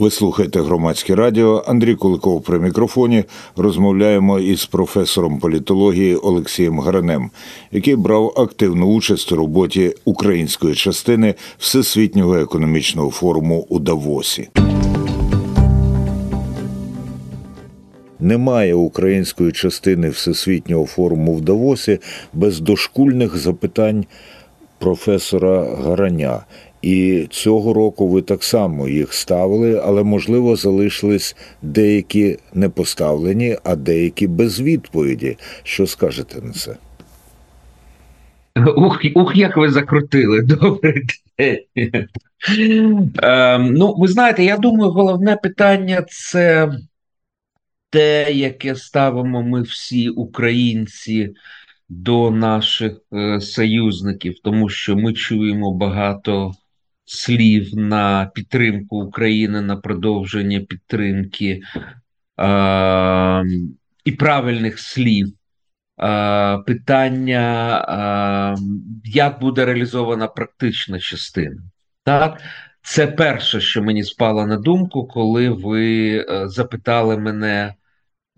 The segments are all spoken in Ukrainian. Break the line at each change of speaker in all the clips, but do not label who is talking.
Ви слухаєте громадське радіо. Андрій Куликов при мікрофоні. Розмовляємо із професором політології Олексієм Гранем, який брав активну участь у роботі української частини Всесвітнього економічного форуму у Давосі. Немає української частини Всесвітнього форуму в Давосі без дошкульних запитань професора Гараня. І цього року ви так само їх ставили, але можливо залишились деякі не поставлені, а деякі без відповіді. Що скажете на це?
Ух, ух, як ви закрутили. Добрий день. Е, ну, ви знаєте, я думаю, головне питання це те, яке ставимо ми всі українці до наших е, союзників, тому що ми чуємо багато слів на підтримку України, на продовження підтримки е, і правильних слів. Питання, як буде реалізована практична частина. Так, це перше, що мені спало на думку, коли ви е, запитали мене,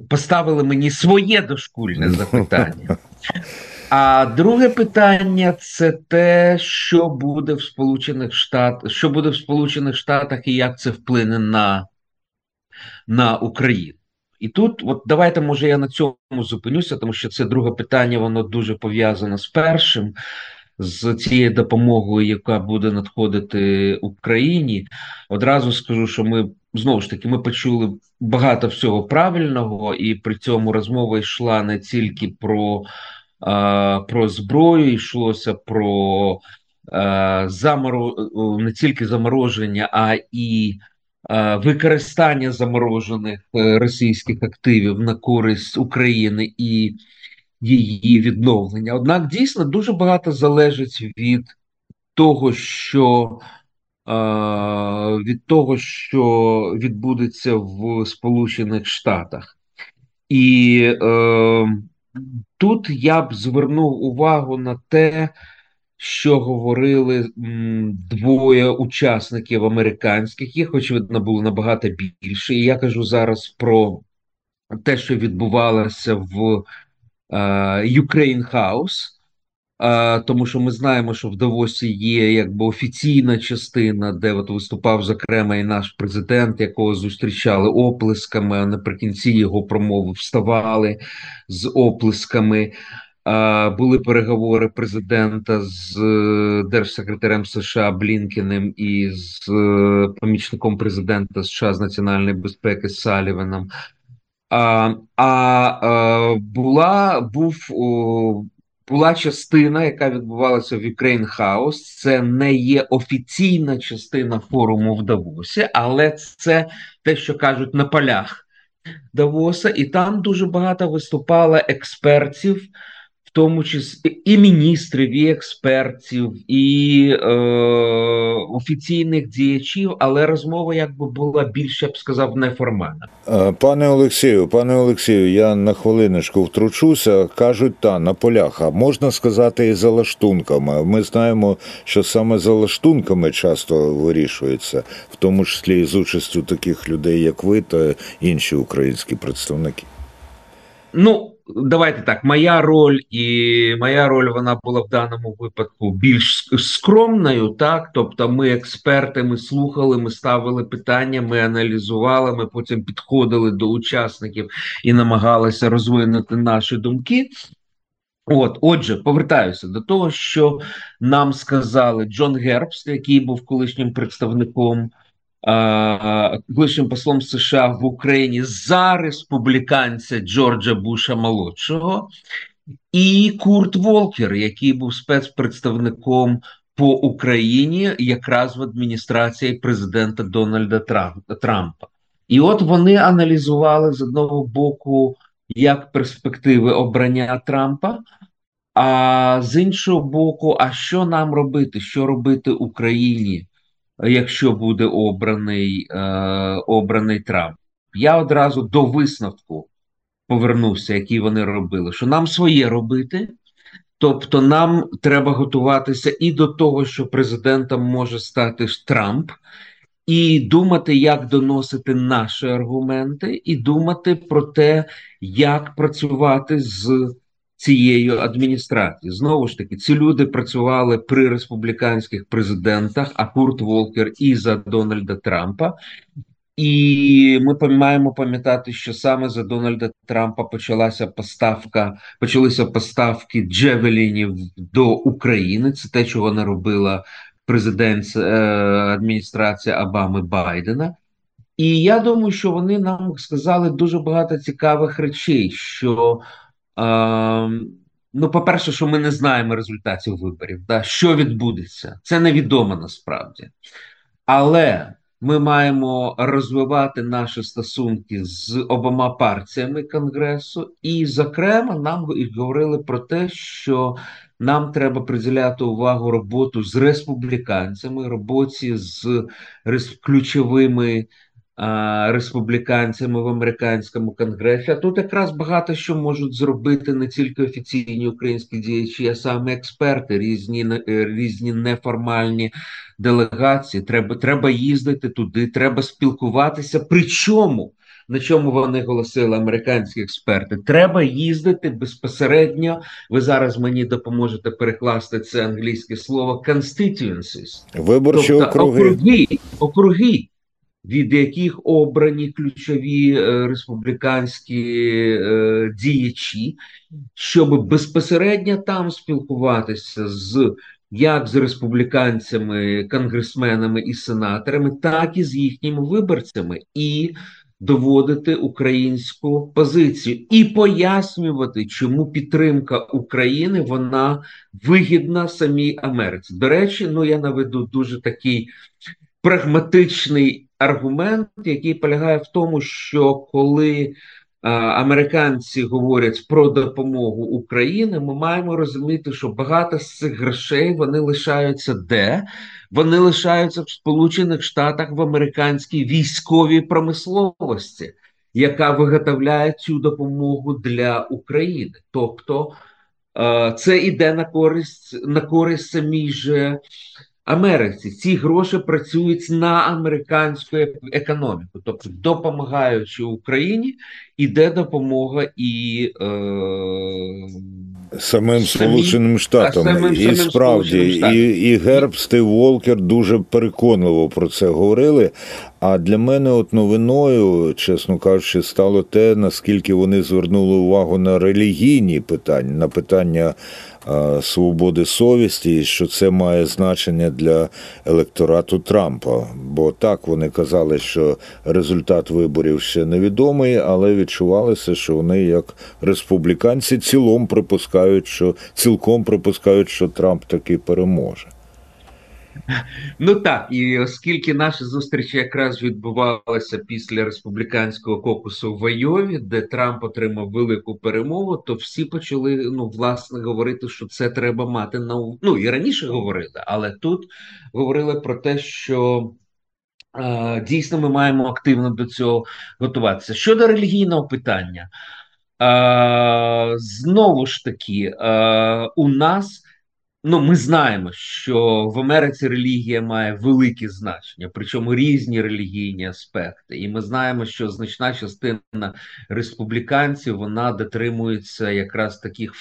поставили мені своє дошкульне запитання. А друге питання це те, що буде в Сполучених Штатах, що буде в Сполучених Штатах і як це вплине на, на Україну. І тут, от давайте, може, я на цьому зупинюся, тому що це друге питання, воно дуже пов'язане з першим, з цією допомогою, яка буде надходити Україні. Одразу скажу, що ми знову ж таки ми почули багато всього правильного, і при цьому розмова йшла не тільки про про зброю, йшлося про заморо... не тільки замороження, а і використання заморожених е, російських активів на користь України і її відновлення. Однак дійсно дуже багато залежить від того, що від того, що відбудеться в Сполучених Штатах. І е, Тут я б звернув увагу на те, що говорили двоє учасників американських, їх, очевидно, було набагато більше. І я кажу зараз про те, що відбувалося в е, Ukraine House, тому що ми знаємо, що в Давосі є якби офіційна частина, де от виступав зокрема і наш президент, якого зустрічали оплесками. А наприкінці його промови вставали з оплесками. Були переговори президента з е, держсекретарем США Блінкенем і з е, помічником президента США з національної безпеки Саліваном. А а була був була частина, яка відбувалася в Ukraine House. Це не є офіційна частина форуму в Давосі, але це те, що кажуть на полях Давоса, і там дуже багато виступало експертів тому числі і міністрів, і експертів, і е, офіційних діячів, але розмова якби була більше, я б сказав, неформальна.
Е, пане Олексію, пане Олексію, я на хвилиночку втручуся. Кажуть, та на полях, а можна сказати, і за лаштунками. Ми знаємо, що саме за лаштунками часто вирішується, в тому числі і з участю таких людей, як ви, та інші українські представники.
Ну, давайте так, моя роль і моя роль вона була в даному випадку більш скромною. Так, тобто, ми експерти, ми слухали, ми ставили питання, ми аналізували. Ми потім підходили до учасників і намагалися розвинути наші думки. От, отже, повертаюся до того, що нам сказали Джон Гербст, який був колишнім представником колишнім послом США в Україні за республіканця Джорджа Буша молодшого, і Курт Волкер, який був спецпредставником по Україні якраз в адміністрації президента Дональда Трампа. І от вони аналізували з одного боку як перспективи обрання Трампа. А з іншого боку, а що нам робити? Що робити Україні якщо буде обраний, е, обраний Трамп. Я одразу до висновку повернувся, який вони робили, що нам своє робити. Тобто нам треба готуватися і до того, що президентом може стати Трамп, і думати, як доносити наші аргументи, і думати про те, як працювати з цією адміністрацією. Знову ж таки, ці люди працювали при республіканських президентах, а Курт Волкер і за Дональда Трампа. І ми маємо пам'ятати, що саме за Дональда Трампа почалася поставка, почалися поставки Джевелінів до України. Це те, чого не робила президент е, адміністрація Обами Байдена. І я думаю, що вони нам сказали дуже багато цікавих речей. Що, ну, по-перше, що ми не знаємо результатів виборів, да, що відбудеться, це невідомо насправді. Але ми маємо розвивати наші стосунки з обома партіями Конгресу, і, зокрема, нам говорили про те, що нам треба приділяти увагу роботу з республіканцями, роботі з ключовими республіканцями в американському конгресі. А тут якраз багато що можуть зробити не тільки офіційні українські діячі, а саме експерти, різні е, різні неформальні делегації. Треба, Треба їздити туди, треба спілкуватися. Причому. На чому вони голосили американські експерти? Треба їздити безпосередньо. Ви зараз мені допоможете перекласти це англійське слово constituencies.
Виборчі тобто, округи.
округи, округи від яких обрані ключові е, республіканські е, діячі, щоб безпосередньо там спілкуватися з як з республіканцями, конгресменами і сенаторами, так і з їхніми виборцями, і доводити українську позицію і пояснювати, чому підтримка України вона вигідна самій Америці. До речі, ну я наведу дуже такий прагматичний аргумент, який полягає в тому, що коли а, американці говорять про допомогу Україні, ми маємо розуміти, що багато з цих грошей вони лишаються де? Вони лишаються в Сполучених Штатах в американській військовій промисловості, яка виготовляє цю допомогу для України. Тобто це йде на користь на користь самій же Америці ці гроші працюють на американську економіку, тобто допомагаючи Україні, іде допомога і е,
самим Сполученим Штатам.
Самим,
і
самим
справді, і, і Герб Стив Волкер дуже переконливо про це говорили. А для мене, от новиною, чесно кажучи, стало те, наскільки вони звернули увагу на релігійні питання, на питання свободи совісті, і що це має значення для електорату Трампа. Бо так вони казали, що результат виборів ще невідомий, але відчувалося, що вони, як республіканці, цілом припускають, що цілком припускають, що Трамп таки переможе.
Ну так, і оскільки наші зустрічі якраз відбувалися після республіканського кокусу в Айові, де Трамп отримав велику перемогу, то всі почали ну власне говорити, що це треба мати на ну і раніше говорили, але тут говорили про те, що. Дійсно, ми маємо активно до цього готуватися. Щодо релігійного питання, знову ж таки, у нас Ну, ми знаємо, що в Америці релігія має велике значення, причому різні релігійні аспекти. І ми знаємо, що значна частина республіканців вона дотримується якраз таких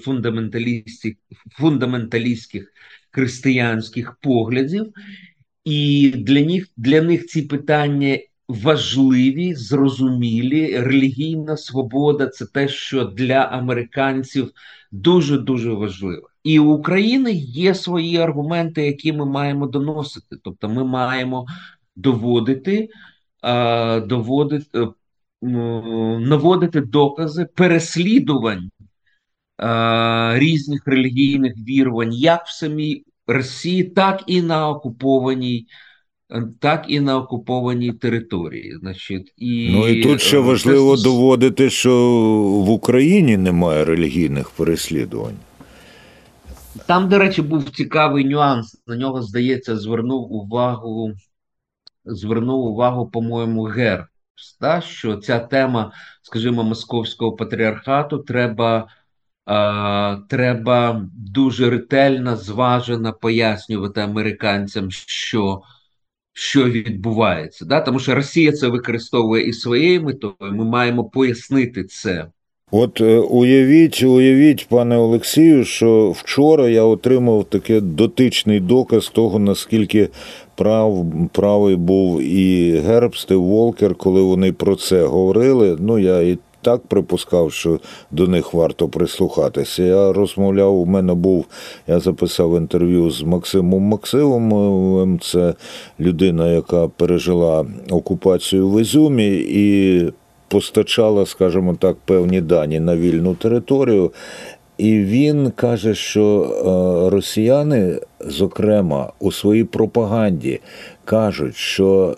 фундаменталістських фундаменталістських християнських поглядів, і для них для них ці питання. Важливі, зрозумілі, релігійна свобода це те, що для американців дуже дуже важливо. І у України є свої аргументи, які ми маємо доносити. Тобто, ми маємо доводити, доводити наводити докази переслідувань різних релігійних вірувань, як в самій Росії, так і на окупованій. Так і на окупованій території, значить, і
ну і тут ще е, важливо доводити, що в Україні немає релігійних переслідувань.
Там, до речі, був цікавий нюанс. На нього, здається, звернув увагу, звернув увагу, по-моєму, Гербс, да? що ця тема, скажімо, московського патріархату треба. Треба дуже ретельно, зважено пояснювати американцям, що що відбувається. Да? Тому що Росія це використовує і своєю метою. Ми маємо пояснити це.
От е, уявіть, уявіть, пане Олексію, що вчора я отримав таке дотичний доказ того, наскільки прав, правий був і Гербст, і Волкер, коли вони про це говорили. Ну, я і так припускав, що до них варто прислухатися. Я розмовляв, у мене був, я записав інтерв'ю з Максимом Максимовим. Це людина, яка пережила окупацію в Ізюмі і постачала, скажімо так, певні дані на вільну територію. І він каже, що е, росіяни, зокрема, у своїй пропаганді кажуть, що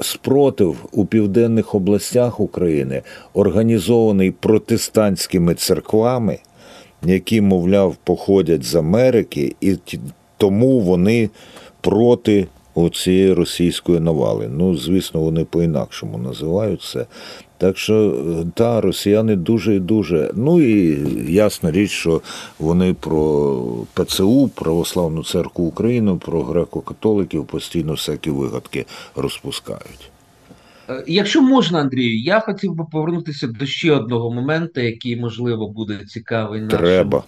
спротив у південних областях України організований протестантськими церквами, які, мовляв, походять з Америки, і тому вони проти цієї російської навали. Ну, звісно, вони по-інакшому називають це. Так що, е, та, росіяни дуже і дуже. Ну і ясна річ, що вони про ПЦУ, Православну церкву України, про греко-католиків постійно всякі вигадки розпускають.
Е, Якщо можна, Андрію, я хотів би повернутися до ще одного моменту, який, можливо, буде цікавий нашим,
Треба.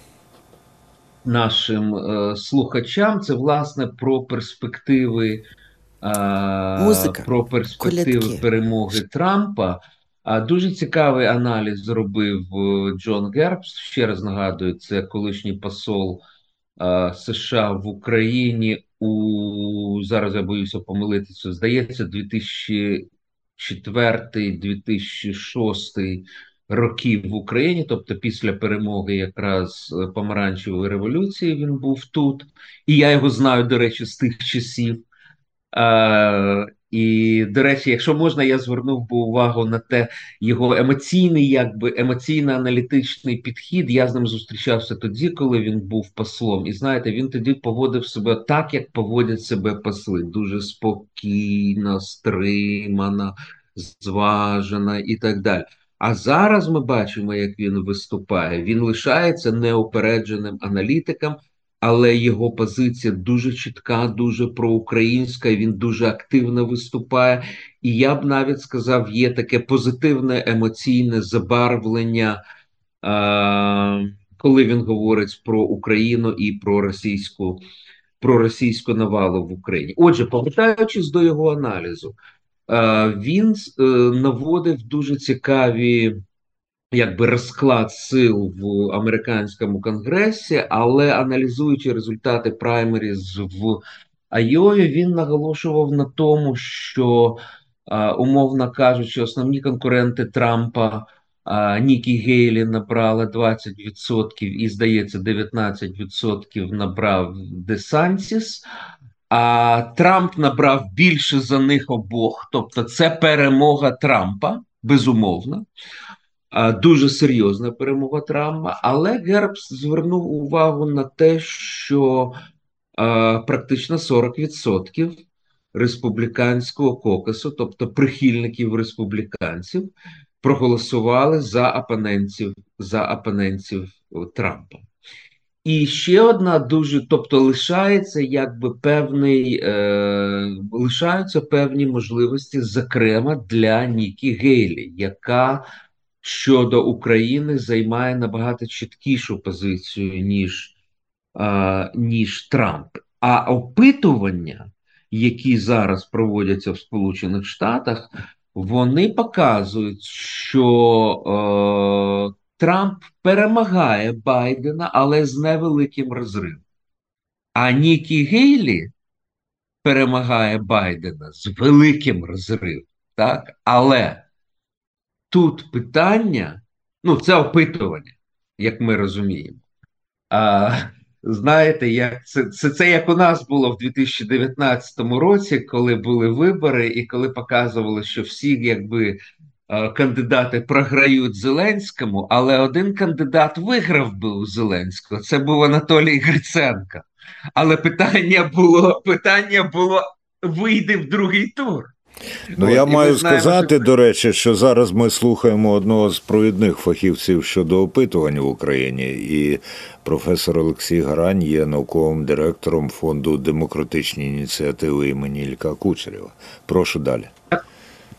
Нашим е, слухачам. Це, власне, про перспективи, е,
Музика,
про перспективи
колядки.
перемоги Трампа. А дуже цікавий аналіз зробив е, Джон Гербс. Ще раз нагадую, це колишній посол е, США в Україні у зараз я боюся помилитися. Здається, 2004-2006 років в Україні, тобто після перемоги якраз е, помаранчевої революції, він був тут, і я його знаю, до речі, з тих часів. Е, і, до речі, якщо можна, я звернув би увагу на те, його емоційний, якби емоційно-аналітичний підхід. Я з ним зустрічався тоді, коли він був послом. І знаєте, він тоді поводив себе так, як поводять себе посли, дуже спокійно, стримано, зважено і так далі. А зараз ми бачимо, як він виступає. Він лишається неупередженим аналітиком, але його позиція дуже чітка, дуже проукраїнська. Він дуже активно виступає. І я б навіть сказав, є таке позитивне емоційне забарвлення, коли він говорить про Україну і про російську, про російську навалу в Україні. Отже, повертаючись до його аналізу, він е- наводив дуже цікаві якби розклад сил в американському конгресі, але аналізуючи результати праймеріз в Айові, він наголошував на тому, що умовно кажучи, основні конкуренти Трампа. Нікі Гейлі набрала 20% і, здається, 19% набрав Десантіс, а Трамп набрав більше за них обох. Тобто, це перемога Трампа, безумовно. А, Дуже серйозна перемога Трампа, але Гербс звернув увагу на те, що а, практично 40% республіканського кокусу, тобто прихильників республіканців, проголосували за опонентів, за опонентів Трампа. І ще одна дуже, тобто лишається якби певний, е, лишаються певні можливості, зокрема для Нікі Гейлі, яка щодо України займає набагато чіткішу позицію, ніж, е, ніж Трамп. А опитування, які зараз проводяться в Сполучених Штатах, вони показують, що е, Трамп перемагає Байдена, але з невеликим розривом. А Нікі Гейлі перемагає Байдена з великим розривом. Так? Але тут питання, ну, це опитування, як ми розуміємо. А, знаєте, як це, це, це як у нас було в 2019 році, коли були вибори, і коли показували, що всі якби кандидати програють Зеленському, але один кандидат виграв би у Зеленського. Це був Анатолій Гриценко. Але питання було: питання було: вийде в другий тур.
Ну,
От,
я маю
знаємо,
сказати,
що-
до речі, що зараз ми слухаємо одного з провідних фахівців щодо опитувань в Україні, і професор Олексій Гарань є науковим директором фонду демократичні ініціативи імені Ілька Кучерєва. Прошу далі.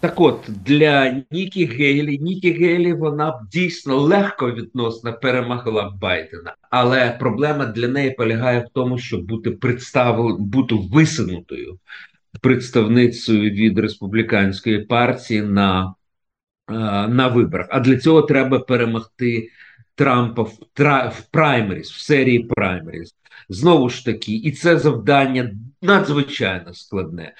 Так от, для Нікі Гейлі, Нікі Гейлі вона б дійсно легко відносно перемогла Байдена. Але проблема для неї полягає в тому, щоб бути представлен, бути висунутою представницею від республіканської партії на, е, на виборах. А для цього треба перемогти Трампа в, тра, в праймеріс, в серії праймеріс. Знову ж таки, і це завдання надзвичайно складне.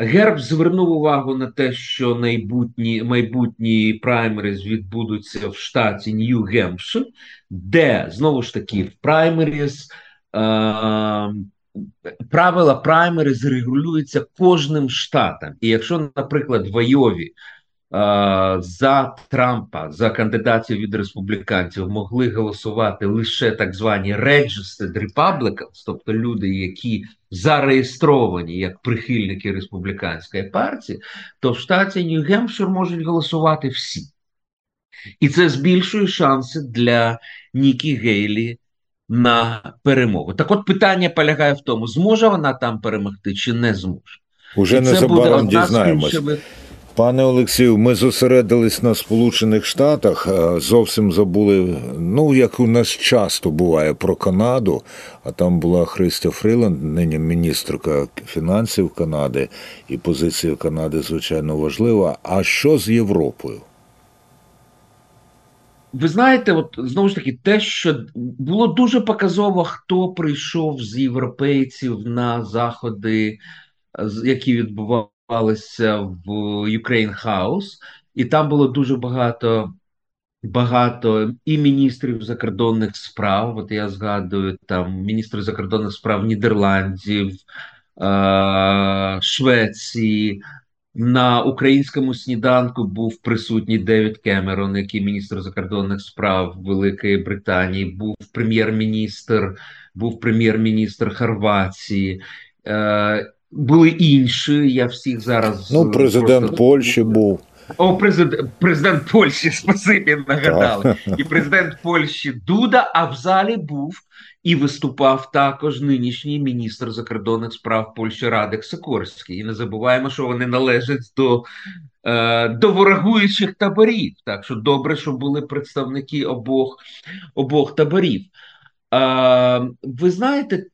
Герб звернув увагу на те, що майбутні майбутні праймеріз відбудуться в штаті Нью-Гемпшир, де знову ж таки в праймеріз е, правила праймеріз регулюються кожним штатом. І якщо, наприклад, в Айові за Трампа, за кандидатів від республіканців могли голосувати лише так звані registered Republicans, тобто люди, які зареєстровані як прихильники республіканської партії, то в штаті Нью-Гемпшир можуть голосувати всі. І це збільшує шанси для Нікі Гейлі на перемогу. Так от питання полягає в тому, зможе вона там перемогти чи не зможе.
Уже незабаром дізнаємось.
ключових
Пане Олексію, ми зосередились на Сполучених Штатах, зовсім забули, ну як у нас часто буває про Канаду, а там була Христя Фріланд, нині міністрка фінансів Канади, і позиція Канади, звичайно, важлива. А що з Європою?
Ви знаєте, от знову ж таки, те, що було дуже показово, хто прийшов з європейців на заходи, які відбувалися в Ukraine House, і там було дуже багато. Багато і міністрів закордонних справ. От я згадую там міністр закордонних справ Нідерландів, е- Швеції, на українському сніданку був присутній Девід Кемерон, який міністр закордонних справ Великої Британії, був прем'єр-міністр, був прем'єр-міністр Хорватії. Е, були інші. Я всіх зараз
Ну, президент
просто-
Польщі був.
О, президент, президент Польщі, спасибі, нагадали. І президент Польщі Дуда, а в залі був і виступав також нинішній міністр закордонних справ Польщі Радек Сикорський. І не забуваємо, що вони належать до, е, до ворогуючих таборів. Так що добре, що були представники обох, обох таборів. Е, ви знаєте,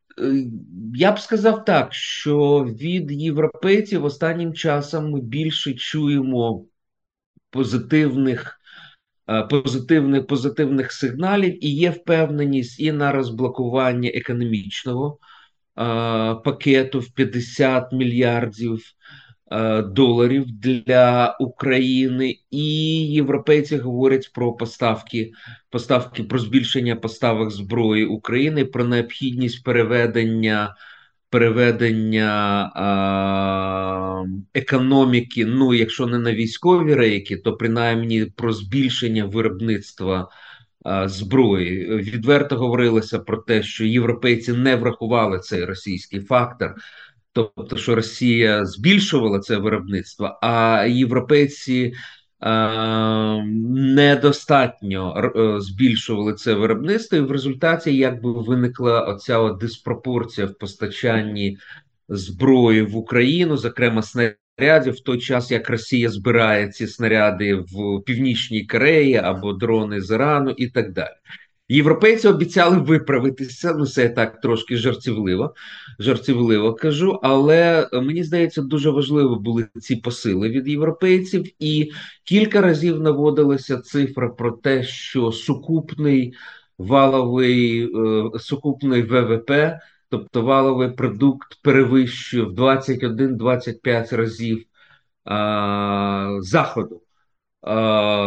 я б сказав так, що від європейців останнім часом ми більше чуємо позитивних, е, позитивних, позитивних сигналів і є впевненість і на розблокування економічного е, пакету в 50 мільярдів. е, доларів для України, і європейці говорять про поставки, поставки про збільшення поставок зброї України, про необхідність переведення переведення а, економіки, ну якщо не на військові рейки, то принаймні про збільшення виробництва зброї. Відверто говорилося про те, що європейці не врахували цей російський фактор. Тобто, що Росія збільшувала це виробництво, а європейці е, недостатньо е, збільшували це виробництво, і в результаті якби виникла оця от диспропорція в постачанні зброї в Україну, зокрема снарядів, в той час як Росія збирає ці снаряди в Північній Кореї або дрони з Ірану і так далі. Європейці обіцяли виправитися. Ну, це я так трошки жартівливо, жартівливо кажу, але е, мені здається, дуже важливо були ці посили від європейців, і кілька разів наводилася цифра про те, що сукупний валовий е, сукупний ВВП, тобто валовий продукт, перевищує в 21-25 разів е, заходу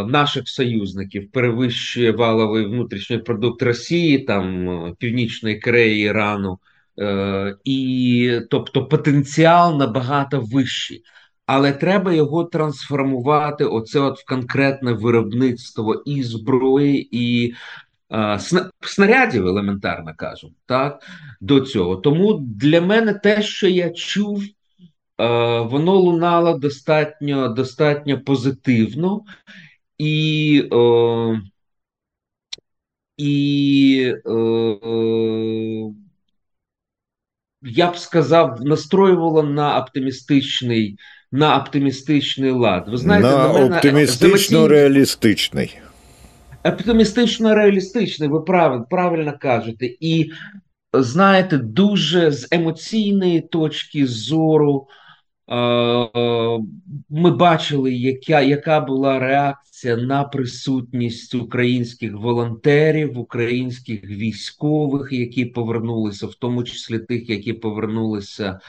наших союзників перевищує валовий внутрішній продукт Росії, там Північної Кореї, Ірану, е, і тобто потенціал набагато вищий. Але треба його трансформувати оце от в конкретне виробництво і зброї, і а, снарядів, елементарно кажемо, так до цього. Тому для мене те, що я чув воно лунало достатньо достатньо позитивно, і е, і е, я б сказав, настроювало на оптимістичний на оптимістичний лад.
Ви знаєте, на, на мене оптимістично реалістичний.
Оптимістично реалістичний, ви правильно, правильно кажете. І знаєте, дуже з емоційної точки зору. Ми бачили, яка яка була реакція на присутність українських волонтерів, українських військових, які повернулися, в тому числі тих, які повернулися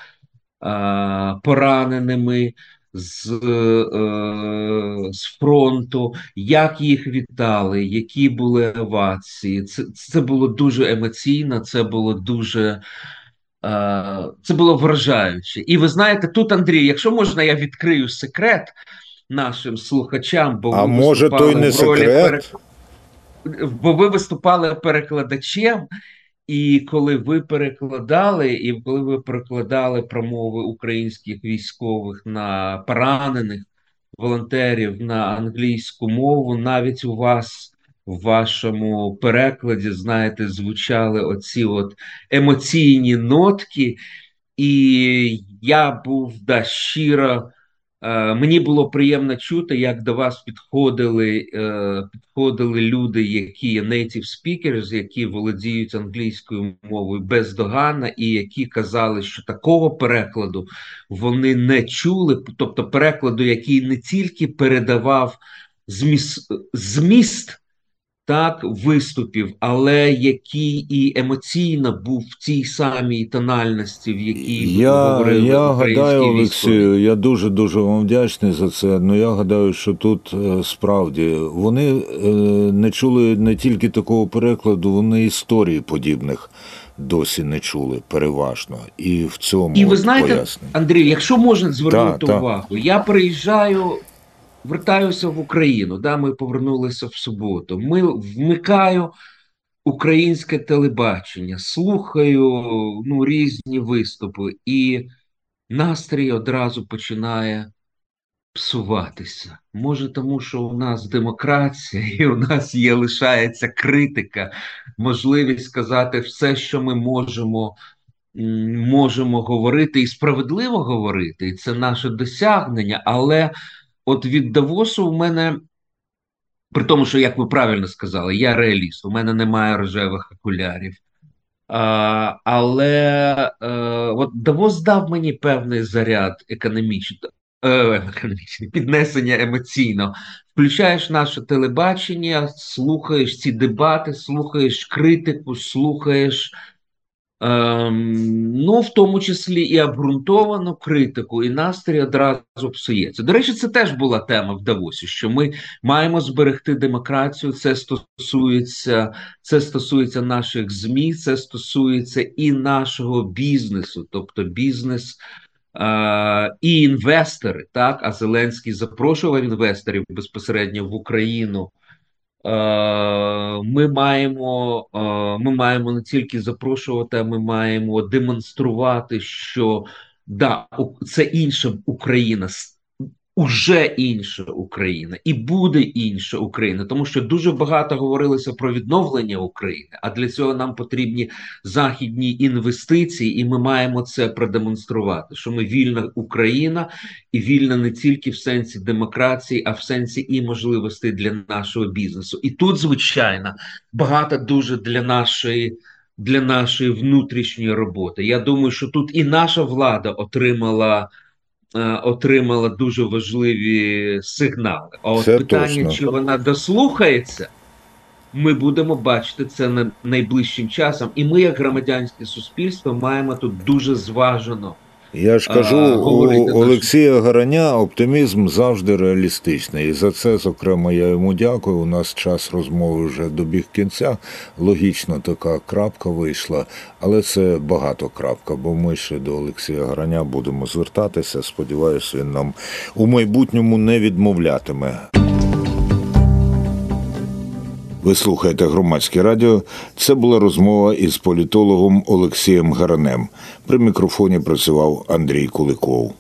пораненими з е, з фронту, як їх вітали, які були овації. Це, Це було дуже емоційно, це було дуже. Це було вражаюче. І ви знаєте, тут, Андрій, якщо можна, я відкрию секрет нашим слухачам, бо
а
ви
може той не секрет?
Перек... Бо ви виступали перекладачем, і коли ви перекладали, і коли ви перекладали промови українських військових на поранених волонтерів на англійську мову, навіть у вас в вашому перекладі, знаєте, звучали оці от емоційні нотки, і я був да, щиро. Е, мені було приємно чути, як до вас підходили е, підходили люди, які є native speakers, які володіють англійською мовою бездоганно, і які казали, що такого перекладу вони не чули, тобто перекладу, який не тільки передавав зміст, зміст так виступів, але який і емоційно був в тій самій тональності, в якій
я, говорили я гадаю, Олексію, я дуже дуже вам вдячний за це. Ну я гадаю, що тут е, справді вони е, не чули не тільки такого перекладу, вони історії подібних. Досі не чули переважно, і в цьому
і ви знаєте, пояснення. Андрій, якщо можна звернути та, увагу, я приїжджаю вертаюся в Україну. Да, Ми повернулися в суботу. Ми вмикаю українське телебачення, слухаю ну, різні виступи, і настрій одразу починає псуватися. Може, тому що у нас демократія, і у нас є лишається критика, можливість сказати все, що ми можемо. Можемо говорити і справедливо говорити, і це наше досягнення, але от від Давосу в мене, при тому, що, як ви правильно сказали, я реаліст, у мене немає рожевих окулярів. А, Але а, е, от Давос дав мені певний заряд економічний, е, піднесення емоційно. Включаєш наше телебачення, слухаєш ці дебати, слухаєш критику, слухаєш Ем, ну, в тому числі і обґрунтовану критику, і настрій одразу псується. До речі, це теж була тема в Давосі, що ми маємо зберегти демократію. Це стосується, це стосується наших змі, це стосується і нашого бізнесу, тобто бізнес. Uh, і інвестори, так а Зеленський запрошував інвесторів безпосередньо в Україну ми маємо е, ми маємо не тільки запрошувати, а ми маємо демонструвати, що да, це інша Україна уже інша Україна і буде інша Україна, тому що дуже багато говорилося про відновлення України. А для цього нам потрібні західні інвестиції, і ми маємо це продемонструвати. Що ми вільна Україна і вільна не тільки в сенсі демократії, а в сенсі і можливостей для нашого бізнесу. І тут, звичайно, багато дуже для нашої. Для нашої внутрішньої роботи я думаю, що тут і наша влада отримала отримала дуже важливі сигнали. А от це питання, точно. чи вона дослухається, ми будемо бачити це найближчим часом. І ми, як громадянське суспільство, маємо тут дуже зважено.
Я ж кажу, у Олексія Гораня оптимізм завжди реалістичний. І за це, зокрема, я йому дякую. У нас час розмови вже добіг кінця. Логічно, така крапка вийшла, але це багато крапка, бо ми ще до Олексія Гораня будемо звертатися. Сподіваюся, він нам у майбутньому не відмовлятиме. Ви слухаєте громадське радіо. Це була розмова із політологом Олексієм Гаранем. При мікрофоні працював Андрій Куликов.